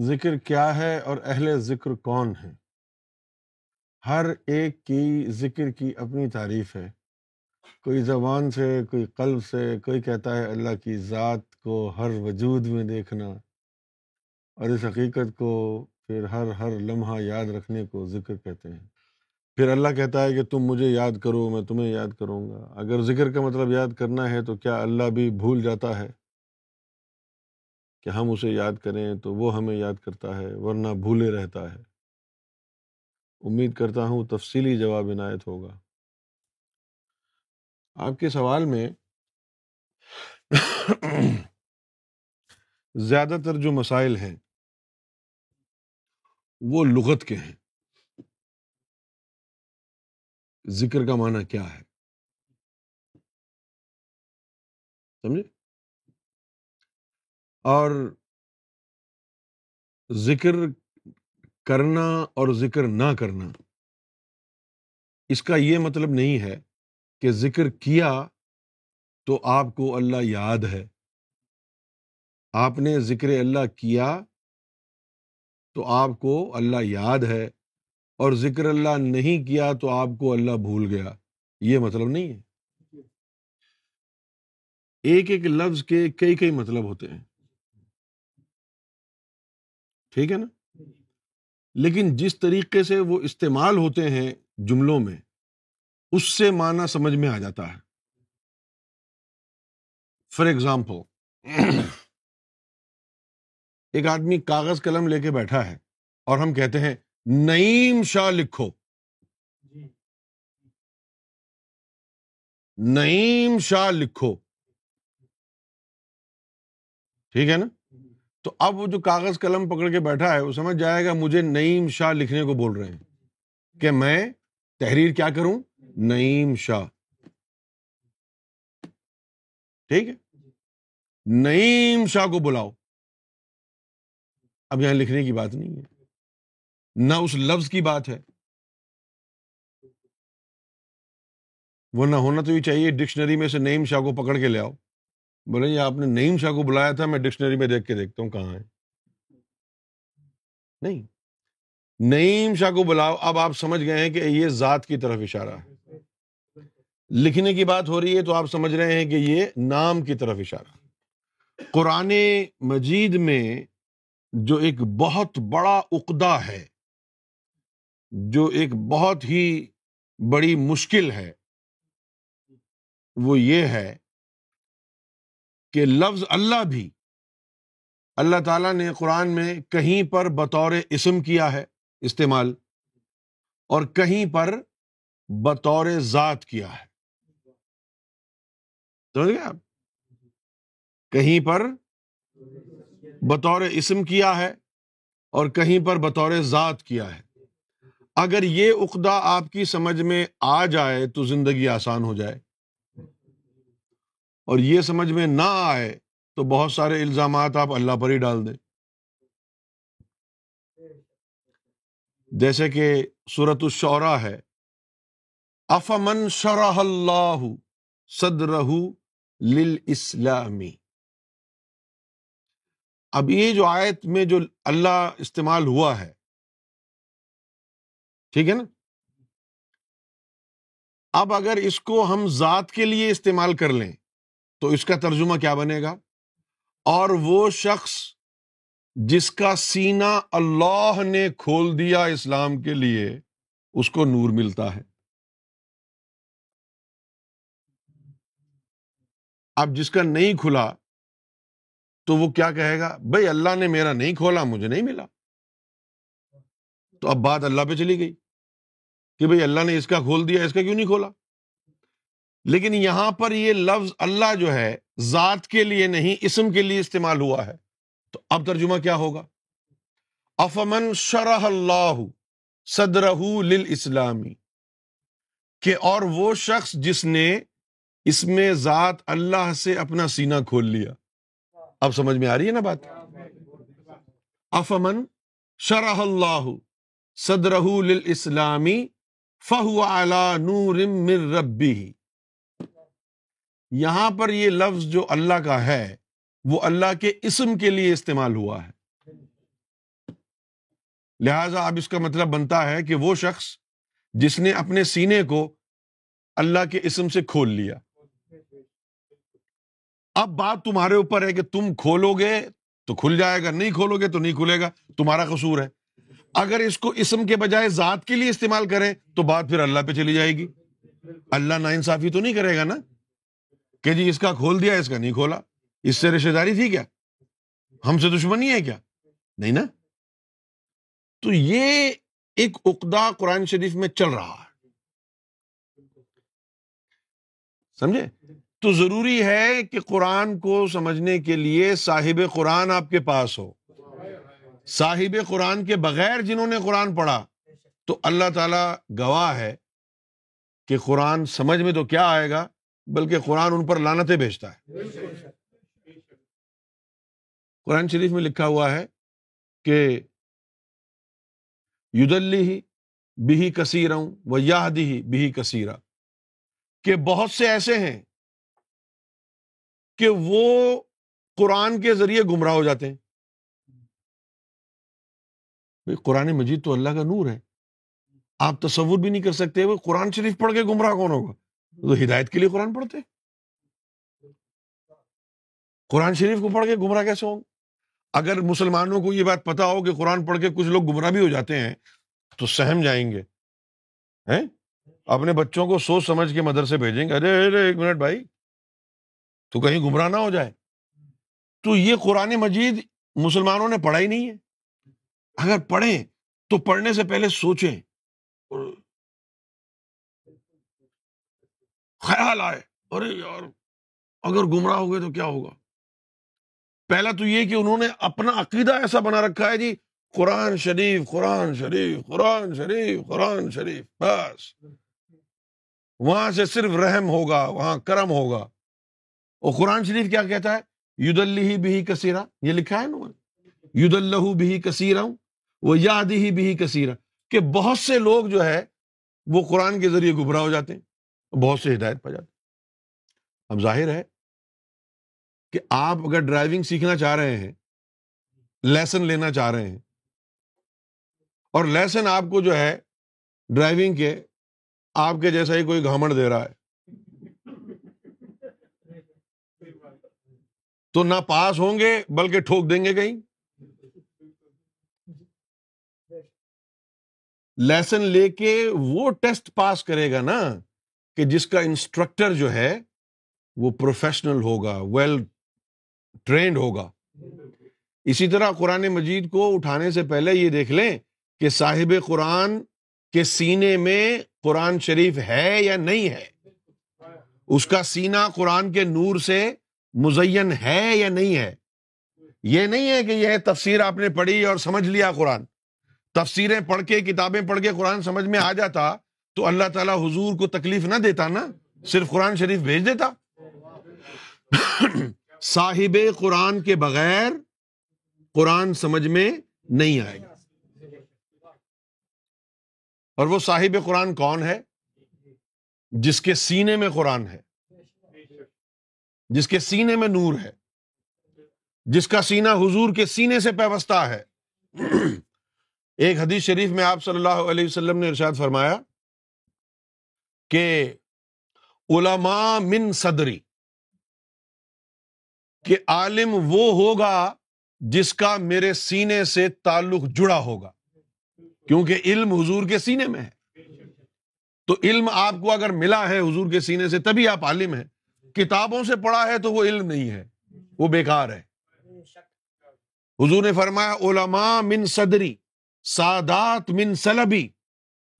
ذکر کیا ہے اور اہل ذکر کون ہیں؟ ہر ایک کی ذکر کی اپنی تعریف ہے۔ کوئی زبان سے، کوئی قلب سے، کوئی کہتا ہے اللہ کی ذات کو ہر وجود میں دیکھنا اور اس حقیقت کو پھر ہر ہر لمحہ یاد رکھنے کو ذکر کہتے ہیں۔ پھر اللہ کہتا ہے کہ تم مجھے یاد کرو، میں تمہیں یاد کروں گا۔ اگر ذکر کا مطلب یاد کرنا ہے تو کیا اللہ بھی بھول جاتا ہے؟ کہ ہم اسے یاد کریں تو وہ ہمیں یاد کرتا ہے، ورنہ بھولے رہتا ہے۔ امید کرتا ہوں تفصیلی جواب عنایت ہوگا۔ آپ کے سوال میں زیادہ تر جو مسائل ہیں، وہ لغت کے ہیں۔ ذکر کا معنی کیا ہے؟ سمجھے؟ اور ذکر کرنا اور ذکر نہ کرنا۔ اس کا یہ مطلب نہیں ہے کہ ذکر کیا تو آپ کو اللہ یاد ہے۔ آپ نے ذکر اللہ کیا تو آپ کو اللہ یاد ہے اور ذکر اللہ نہیں کیا تو آپ کو اللہ بھول گیا۔ یہ مطلب نہیں ہے۔ ایک ایک لفظ کے کئی کئی مطلب ہوتے ہیں۔ ٹھیک ہے نا؟ لیکن جس طریقے سے وہ استعمال ہوتے ہیں جملوں میں اس سے معنی سمجھ میں آ جاتا ہے۔ فار ایگزامپل ایک آدمی کاغذ قلم لے کے بیٹھا ہے اور ہم کہتے ہیں نعیم شاہ لکھو۔ نعیم شاہ لکھو۔ ٹھیک ہے نا؟ تو اب وہ جو کاغذ قلم پکڑ کے بیٹھا ہے، وہ سمجھ جائے گا مجھے نعیم شاہ لکھنے کو بول رہے ہیں۔ کہ میں تحریر کیا کروں؟ نعیم شاہ۔ ٹھیک ہے؟ نعیم شاہ کو بلاؤ۔ اب یہاں لکھنے کی بات نہیں ہے۔ نہ اس لفظ کی بات ہے۔ وہ نہ ہونا تو یہ چاہیے ڈکشنری میں سے نعیم شاہ کو پکڑ کے لے آؤ۔ بولے جی آپ نے نعیم شاہ کو بلایا تھا، میں ڈکشنری میں دیکھ کے دیکھتا ہوں کہاں ہے۔ نہیں، نعیم شاہ کو بلاؤ، اب آپ سمجھ گئے ہیں کہ یہ ذات کی طرف اشارہ ہے۔ لکھنے کی بات ہو رہی ہے تو آپ سمجھ رہے ہیں کہ یہ نام کی طرف اشارہ قرآن مجید میں جو ایک بہت بڑا عقدہ ہے، جو ایک بہت ہی بڑی مشکل ہے، وہ یہ ہے کہ لفظ اللہ بھی اللہ تعالیٰ نے قرآن میں کہیں پر بطور اسم کیا ہے استعمال اور کہیں پر بطور ذات کیا ہے۔ سمجھ آپ؟ کہیں پر بطور اسم کیا ہے اور کہیں پر بطور ذات کیا ہے۔ اگر یہ عقدہ آپ کی سمجھ میں آ جائے تو زندگی آسان ہو جائے۔ اور یہ سمجھ میں نہ آئے تو بہت سارے الزامات آپ اللہ پر ہی ڈال دیں۔ جیسے کہ سورت الشعرا ہے۔ افمن شرح اللہ صدرہ لسلامی اب یہ جو آیت میں جو اللہ استعمال ہوا ہے، ٹھیک ہے نا؟ اب اگر اس کو ہم ذات کے لیے استعمال کر لیں تو اس کا ترجمہ کیا بنے گا؟ اور وہ شخص جس کا سینا اللہ نے کھول دیا اسلام کے لیے، اس کو نور ملتا ہے۔ اب جس کا نہیں کھلا، تو وہ کیا کہے گا؟ بھائی اللہ نے میرا نہیں کھولا، مجھے نہیں ملا۔ تو اب بات اللہ پہ چلی گئی کہ بھائی اللہ نے اس کا کھول دیا، اس کا کیوں نہیں کھولا؟ لیکن یہاں پر یہ لفظ اللہ جو ہے ذات کے لیے نہیں، اسم کے لیے استعمال ہوا ہے۔ تو اب ترجمہ کیا ہوگا؟ افمن شرح اللہ صدرہ اسلامی کہ اور وہ شخص جس نے اس میں ذات اللہ سے اپنا سینہ کھول لیا۔ اب سمجھ میں آ رہی ہے نا بات؟ افمن شرح اللہ صدرہ اسلامی فہو نور من ربی یہاں پر یہ لفظ جو اللہ کا ہے، وہ اللہ کے اسم کے لیے استعمال ہوا ہے۔ لہذا اب اس کا مطلب بنتا ہے کہ وہ شخص جس نے اپنے سینے کو اللہ کے اسم سے کھول لیا۔ اب بات تمہارے اوپر ہے کہ تم کھولو گے تو کھل جائے گا، نہیں کھولو گے تو نہیں کھلے گا، تمہارا قصور ہے۔ اگر اس کو اسم کے بجائے ذات کے لیے استعمال کریں تو بات پھر اللہ پہ چلی جائے گی۔ اللہ نا انصافی تو نہیں کرے گا نا؟ کہ جی اس کا کھول دیا، اس کا نہیں کھولا، اس سے رشتے داری تھی کیا؟ ہم سے دشمنی ہے کیا؟ نہیں نا؟ تو یہ ایک اقدا قرآن شریف میں چل رہا ہے۔ سمجھے؟ تو ضروری ہے کہ قرآن کو سمجھنے کے لیے صاحب قرآن آپ کے پاس ہو۔ صاحب قرآن کے بغیر جنہوں نے قرآن پڑھا، تو اللہ تعالی گواہ ہے کہ قرآن سمجھ میں تو کیا آئے گا؟ بلکہ قرآن ان پر لانتیں بھیجتا ہے۔ قرآن شریف میں لکھا ہوا ہے کہ یدلی ہی بھی کثیر ہوں یادی ہی بھی کثیرہ۔ کہ بہت سے ایسے ہیں کہ وہ قرآن کے ذریعے گمراہ ہو جاتے ہیں۔ قرآن مجید تو اللہ کا نور ہے۔ آپ تصور بھی نہیں کر سکتے وہ قرآن شریف پڑھ کے گمراہ کون ہوگا؟ تو ہدایت کے لیے قرآن پڑھتے؟ قرآن شریف کو پڑھ کے گمراہ کیسے ہوں؟ اگر مسلمانوں کو یہ بات پتا ہو کہ قرآن پڑھ کے کچھ لوگ گمراہ بھی ہو جاتے ہیں، تو سہم جائیں گے۔ اپنے بچوں کو سوچ سمجھ کے مدرسے بھیجیں گے۔ ارے ارے، ایک منٹ بھائی، تو کہیں گمراہ نہ ہو جائے۔ تو یہ قرآن مجید مسلمانوں نے پڑھا ہی نہیں ہے۔ اگر پڑھیں تو پڑھنے سے پہلے سوچیں۔ خیال آئے۔ ارے یار، اگر گمراہ ہو گئے تو کیا ہوگا؟ پہلا تو یہ کہ انہوں نے اپنا عقیدہ ایسا بنا رکھا ہے جی قرآن شریف قرآن شریف قرآن شریف قرآن شریف، بس۔ وہاں سے صرف رحم ہوگا، وہاں کرم ہوگا۔ اور قرآن شریف کیا کہتا ہے؟ ید اللہ بھی کثیرہ، یہ لکھا ہے نا ید اللہ بھی کثیرہ، وہ یاد ہی بھی کثیرہ۔ کہ بہت سے لوگ جو ہے، وہ قرآن کے ذریعے گبراہ ہو جاتے ہیں۔ بہت سے ہدایت پا جاتے اب ظاہر ہے کہ آپ اگر ڈرائیونگ سیکھنا چاہ رہے ہیں لیسن لینا چاہ رہے ہیں، اور لیسن آپ کو جو ہے ڈرائیونگ کے، آپ کے جیسا ہی کوئی گھامڑ دے رہا ہے، تو نہ پاس ہوں گے بلکہ ٹھوک دیں گے کہیں۔ لیسن لے کے وہ ٹیسٹ پاس کرے گا نا۔ کہ جس کا انسٹرکٹر جو ہے وہ پروفیشنل ہوگا ویل ٹرینڈ ہوگا۔ اسی طرح قرآن مجید کو اٹھانے سے پہلے یہ دیکھ لیں کہ صاحب قرآن کے سینے میں قرآن شریف ہے یا نہیں ہے۔ اس کا سینہ قرآن کے نور سے مزین ہے یا نہیں ہے۔ یہ نہیں ہے کہ یہ تفسیر آپ نے پڑھی اور سمجھ لیا قرآن۔ تفسیریں پڑھ کے، کتابیں پڑھ کے قرآن سمجھ میں آ جاتا تو اللہ تعالیٰ حضور کو تکلیف نہ دیتا نا، صرف قرآن شریف بھیج دیتا۔ صاحب قرآن کے بغیر قرآن سمجھ میں نہیں آئے گا۔ اور وہ صاحب قرآن کون ہے؟ جس کے سینے میں قرآن ہے۔ جس کے سینے میں نور ہے۔ جس کا سینہ حضور کے سینے سے پیوستہ ہے۔ ایک حدیث شریف میں آپ صلی اللہ علیہ وسلم نے ارشاد فرمایا کہ علماء من صدری، کہ عالم وہ ہوگا جس کا میرے سینے سے تعلق جڑا ہوگا، کیونکہ علم حضور کے سینے میں ہے۔ تو علم آپ کو اگر ملا ہے حضور کے سینے سے، تبھی آپ عالم ہیں۔ کتابوں سے پڑھا ہے تو وہ علم نہیں ہے، وہ بیکار ہے۔ حضور نے فرمایا، علماء من صدری، سادات من سلبی۔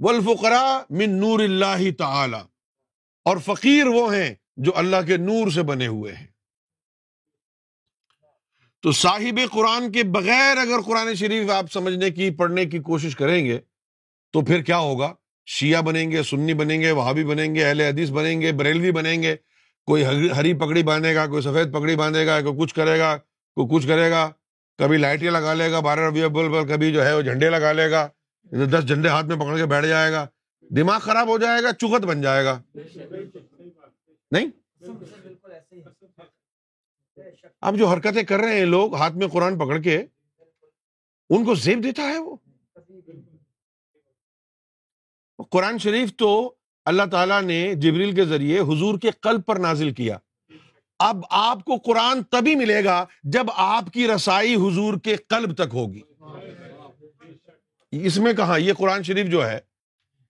والفقراء من نور اللہ تعالی۔ اور فقیر وہ ہیں جو اللہ کے نور سے بنے ہوئے ہیں۔ تو صاحب قرآن کے بغیر اگر قرآن شریف آپ سمجھنے کی، پڑھنے کی کوشش کریں گے، تو پھر کیا ہوگا؟ شیعہ بنیں گے، سنی بنیں گے، وہابی بنیں گے، اہل حدیث بنیں گے، بریلوی بنیں گے۔ کوئی ہری پگڑی باندھے گا، کوئی سفید پگڑی باندھے گا، کوئی کچھ کرے گا، کوئی کچھ کرے گا۔ کبھی لائٹیں لگا لے گا، بارہ ربیع بل پر کبھی جو ہے وہ جھنڈے لگا لے گا۔ دس جھنڈے ہاتھ میں پکڑ کے بیٹھ جائے گا، دماغ خراب ہو جائے گا چکت بن جائے گا۔ نہیں؟ اب جو حرکتیں کر رہے ہیں لوگ ہاتھ میں قرآن پکڑ کے، ان کو زیب دیتا ہے وہ؟ قرآن شریف تو اللہ تعالیٰ نے جبریل کے ذریعے حضور کے قلب پر نازل کیا۔ اب آپ کو قرآن تبھی ملے گا جب آپ کی رسائی حضور کے قلب تک ہوگی۔ اس میں کہاں؟ یہ قرآن شریف جو ہے،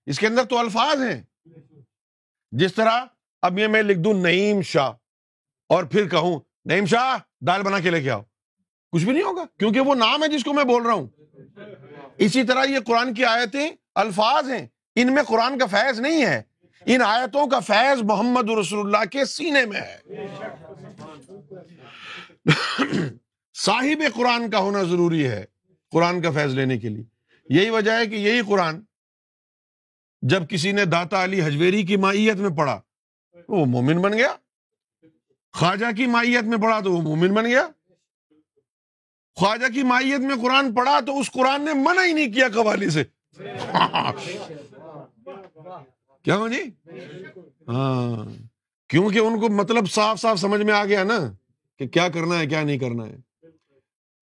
اس کے اندر تو الفاظ ہیں۔ جس طرح اب یہ میں لکھ دوں نعیم شاہ، اور پھر کہوں نعیم شاہ، دال بنا کے لے کے آؤ۔ کچھ بھی نہیں ہوگا، کیونکہ وہ نام ہے جس کو میں بول رہا ہوں۔ اسی طرح یہ قرآن کی آیتیں الفاظ ہیں۔ ان میں قرآن کا فیض نہیں ہے۔ ان آیتوں کا فیض محمد رسول اللہ کے سینے میں ہے۔ صاحب قرآن کا ہونا ضروری ہے، قرآن کا فیض لینے کے لیے۔ یہی وجہ ہے کہ یہی قرآن جب کسی نے داتا علی حجویری کی مائیت میں پڑھا وہ مومن بن گیا۔ خواجہ کی مائیت میں پڑھا تو وہ مومن بن گیا۔ خواجہ کی مائیت میں قرآن پڑھا تو اس قرآن نے منع ہی نہیں کیا قوالی سے۔ کیا ہو جی؟ ہاں۔ کیونکہ ان کو مطلب صاف صاف سمجھ میں آ گیا نا کہ کیا کرنا ہے، کیا نہیں کرنا ہے۔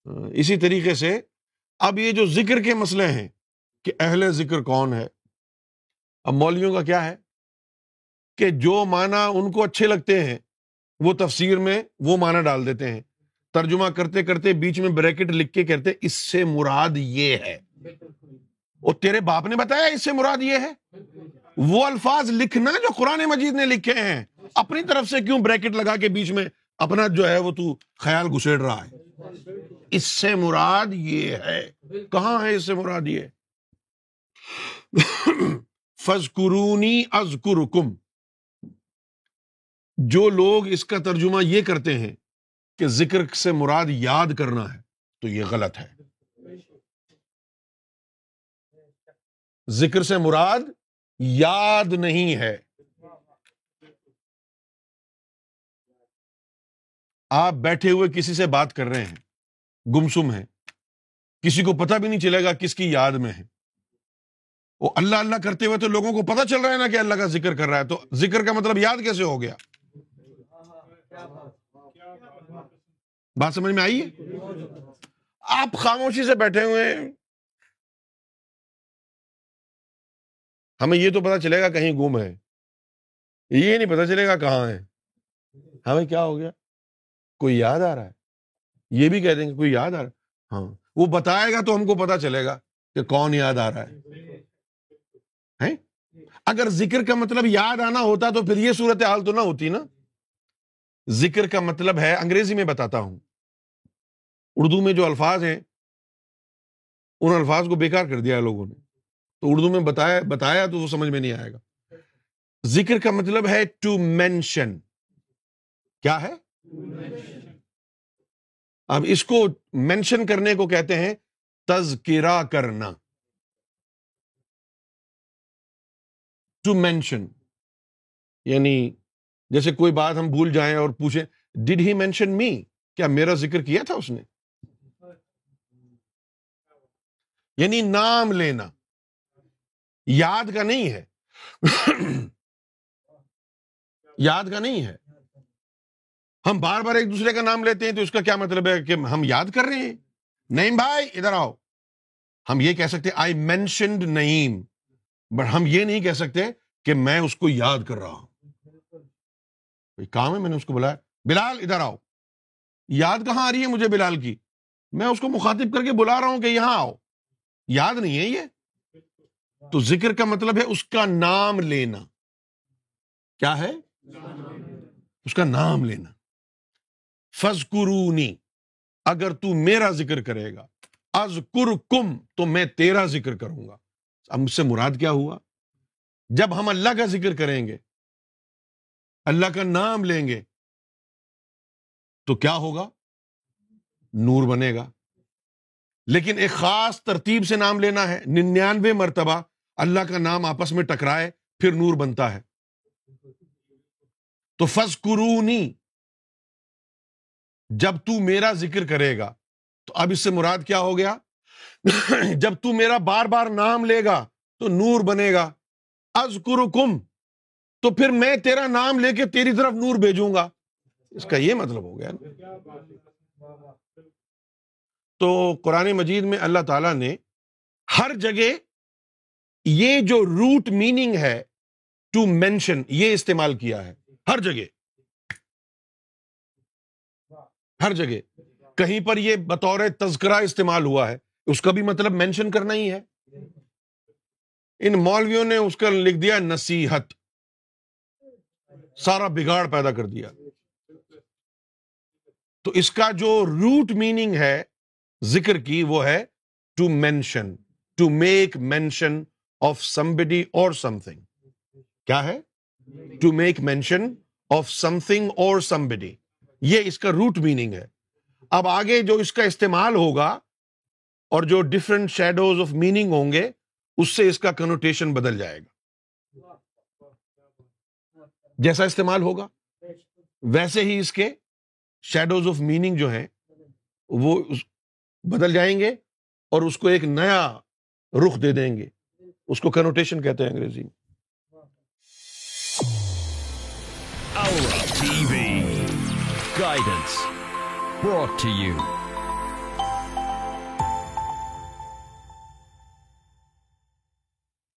ہاں، اسی طریقے سے اب یہ جو ذکر کے مسئلے ہیں کہ اہل ذکر کون ہے، اب مولویوں کا کیا ہے؟ کہ جو معنی ان کو اچھے لگتے ہیں، وہ تفسیر میں وہ معنی ڈال دیتے ہیں۔ ترجمہ کرتے کرتے بیچ میں بریکٹ لکھ کے کہتے اس سے مراد یہ ہے۔ اور تیرے باپ نے بتایا اس سے مراد یہ ہے؟ وہ الفاظ لکھنا جو قرآن مجید نے لکھے ہیں، اپنی طرف سے کیوں بریکٹ لگا کے بیچ میں اپنا جو ہے وہ تو خیال گسیڑ رہا ہے؟ اس سے مراد یہ ہے۔ کہاں ہے اس سے مراد یہ؟ فض قرونی از جو لوگ اس کا ترجمہ یہ کرتے ہیں کہ ذکر سے مراد یاد کرنا ہے تو یہ غلط ہے۔ ذکر سے مراد یاد نہیں ہے۔ آپ بیٹھے ہوئے کسی سے بات کر رہے ہیں۔ گمسم ہے۔ کسی کو پتا بھی نہیں چلے گا کس کی یاد میں ہے۔ وہ اللہ اللہ کرتے ہوئے تو لوگوں کو پتا چل رہا ہے نا کہ اللہ کا ذکر کر رہا ہے۔ تو ذکر کا مطلب یاد کیسے ہو گیا؟ بات سمجھ میں آئی آپ خاموشی سے بیٹھے ہوئے ہیں۔ ہمیں یہ تو پتا چلے گا کہیں گم ہے۔ یہ نہیں پتا چلے گا کہاں ہے۔ ہمیں کیا ہو گیا؟ کوئی یاد آ رہا ہے؟ یہ بھی کہہ دیں گے کوئی یاد آ رہا ہے؟ ہاں۔ وہ بتائے گا تو ہم کو پتا چلے گا کہ کون یاد آ رہا ہے۔ اگر ذکر کا مطلب یاد آنا ہوتا تو پھر یہ صورت حال تو نہ ہوتی نا۔ ذکر کا مطلب ہے، انگریزی میں بتاتا ہوں۔ اردو میں جو الفاظ ہیں، ان الفاظ کو بیکار کر دیا لوگوں نے۔ تو اردو میں بتایا بتایا تو وہ سمجھ میں نہیں آئے گا۔ ذکر کا مطلب ہے ٹو مینشن کیا ہے؟ اب اس کو مینشن کرنے کو کہتے ہیں تذکرہ کرنا۔ ٹو مینشن یعنی جیسے کوئی بات ہم بھول جائیں اور پوچھیں ڈڈ ہی مینشن می کیا میرا ذکر کیا تھا اس نے؟ یعنی نام لینا۔ یاد کا نہیں ہے۔ یاد کا نہیں ہے۔ ہم بار بار ایک دوسرے کا نام لیتے ہیں تو اس کا کیا مطلب ہے کہ ہم یاد کر رہے ہیں؟ نعیم بھائی، ادھر آؤ۔ ہم یہ کہہ سکتے آئی مینشنڈ نعیم بٹ ہم یہ نہیں کہہ سکتے کہ میں اس کو یاد کر رہا ہوں۔ کام ہے، میں نے اس کو بلایا۔ بلال، ادھر آؤ۔ یاد کہاں آ رہی ہے مجھے بلال کی؟ میں اس کو مخاطب کر کے بلا رہا ہوں کہ یہاں آؤ۔ یاد نہیں ہے یہ؟ تو ذکر کا مطلب ہے اس کا نام لینا۔ کیا ہے؟ اس کا نام لینا۔ فضکرونی اگر تو میرا ذکر کرے گا از کم تو میں تیرا ذکر کروں گا۔ اب مجھ سے مراد کیا ہوا؟ جب ہم اللہ کا ذکر کریں گے، اللہ کا نام لیں گے، تو کیا ہوگا؟ نور بنے گا۔ لیکن ایک خاص ترتیب سے نام لینا ہے، ننانوے مرتبہ اللہ کا نام آپس میں ٹکرائے، پھر نور بنتا ہے۔ تو فض قرونی جب تو میرا ذکر کرے گا، تو اب اس سے مراد کیا ہو گیا؟ جب تو میرا بار بار نام لے گا، تو نور بنے گا۔ از کم تو پھر میں تیرا نام لے کے تیری طرف نور بھیجوں گا۔ اس کا یہ مطلب ہو گیا نا۔ تو قرآن مجید میں اللہ تعالی نے ہر جگہ یہ جو روٹ میننگ ہے ٹو مینشن یہ استعمال کیا ہے۔ ہر جگہ۔ ہر جگہ۔ کہیں پر یہ بطور تذکرہ استعمال ہوا ہے، اس کا بھی مطلب مینشن کرنا ہی ہے۔ ان مولویوں نے اس کا لکھ دیا نصیحت۔ سارا بگاڑ پیدا کر دیا۔ تو اس کا جو روٹ میننگ ہے ذکر کی، وہ ہے to mention to make mention of somebody اور سم تھنگ کیا ہے؟ To make mention of something اور سمبڈی یہ اس کا روٹ میننگ ہے۔ اب آگے جو اس کا استعمال ہوگا اور جو ڈفرنٹ شیڈوز آف میننگ ہوں گے، اس سے اس کا کنوٹیشن بدل جائے گا۔ جیسا استعمال ہوگا، ویسے ہی اس کے شیڈوز آف میننگ جو ہیں، وہ بدل جائیں گے اور اس کو ایک نیا رخ دے دیں گے۔ اس کو کنوٹیشن کہتے ہیں انگریزی میں۔ Guidance. brought to you